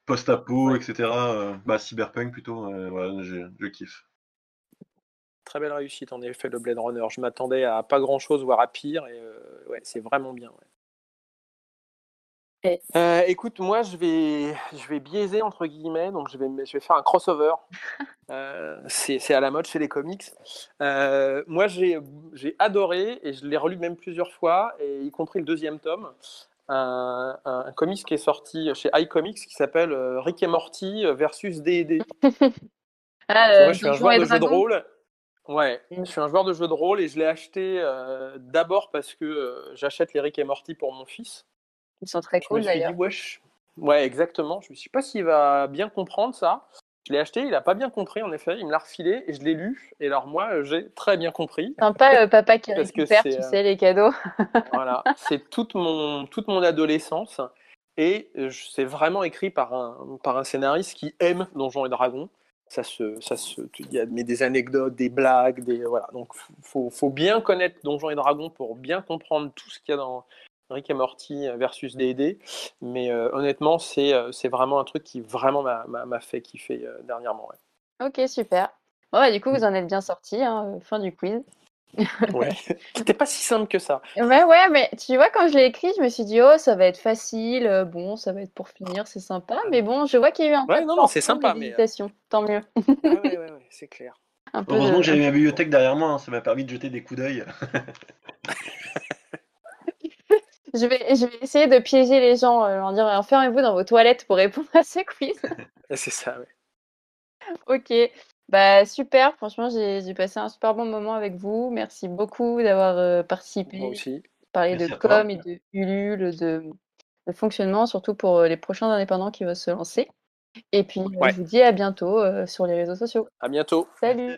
Speaker 3: post-apo,
Speaker 2: Ouais.
Speaker 3: etc. euh, bah, cyberpunk plutôt. euh, voilà, je kiffe.
Speaker 2: Très belle réussite, en effet, le Blade Runner. Je m'attendais à pas grand-chose, voire à pire. Et euh, ouais, c'est vraiment bien. ouais. Euh, écoute, moi, je vais, je vais biaiser, entre guillemets. Donc, je vais, je vais faire un crossover. [laughs] Euh, c'est c'est à la mode chez les comics. Euh, moi, j'ai j'ai adoré, et je l'ai relu même plusieurs fois, et y compris le deuxième tome, un, un, un comics qui est sorti chez iComics qui s'appelle Rick et Morty versus D&D. [laughs]
Speaker 1: Ah,
Speaker 2: Moi, je suis un joueur de jeu de
Speaker 1: Dragons.
Speaker 2: rôle. Ouais,
Speaker 1: Mm.
Speaker 2: je suis un joueur de jeu de rôle et je l'ai acheté euh, d'abord parce que euh, j'achète les Rick et Morty pour mon fils.
Speaker 1: Ils sont très
Speaker 2: Je me
Speaker 1: cool
Speaker 2: suis dit,
Speaker 1: d'ailleurs.
Speaker 2: wesh. Ouais, exactement. Je me suis dit, pas s'il va bien comprendre ça. Je l'ai acheté, il n'a pas bien compris en effet. Il me l'a refilé et je l'ai lu. Et alors, moi, euh, j'ai très bien compris.
Speaker 1: Sympa le papa qui récupère, tu sais, les cadeaux. [laughs]
Speaker 2: Voilà, c'est toute mon, toute mon adolescence. Et je- c'est vraiment écrit par un, par un scénariste qui aime Donjons et Dragons. Ça se, ça se, il y a mais des anecdotes, des blagues, des voilà. Donc faut, faut bien connaître Donjons et Dragons pour bien comprendre tout ce qu'il y a dans Rick et Morty versus D&D. Mais euh, honnêtement, c'est, euh, c'est vraiment un truc qui vraiment m'a, fait kiffer euh, dernièrement. ouais.
Speaker 1: Ok, super. Bon, bah, du coup, vous en êtes bien sortis, hein, fin du quiz.
Speaker 2: Ouais. [laughs] C'était pas si simple que ça.
Speaker 1: Ouais, ouais, mais tu vois, quand je l'ai écrit, je me suis dit, oh, ça va être facile, euh, bon, ça va être pour finir, c'est sympa. Mais bon, je vois qu'il y a eu un
Speaker 2: Ouais,
Speaker 1: peu de
Speaker 2: non, non, c'est sympa, mais, euh.
Speaker 1: Tant mieux.
Speaker 2: Ouais, ouais, ouais, c'est clair. [laughs]
Speaker 1: Un peu
Speaker 3: Heureusement
Speaker 1: de-
Speaker 3: que j'avais ma bibliothèque derrière moi, hein, ça m'a permis de jeter des coups d'œil. [laughs]
Speaker 1: Je vais, je vais essayer de piéger les gens, euh, leur dire enfermez-vous dans vos toilettes pour répondre à ce quiz.
Speaker 2: C'est ça, ouais.
Speaker 1: ok, bah super, franchement, j'ai passé un super bon moment avec vous. Merci beaucoup d'avoir euh, participé,
Speaker 2: Moi aussi.
Speaker 1: parler
Speaker 3: Merci
Speaker 1: de com et de Ulule, de, de fonctionnement, surtout pour euh, les prochains indépendants qui vont se lancer. Et puis,
Speaker 2: Ouais.
Speaker 1: je vous dis à bientôt euh, sur les réseaux sociaux.
Speaker 2: À bientôt.
Speaker 1: Salut.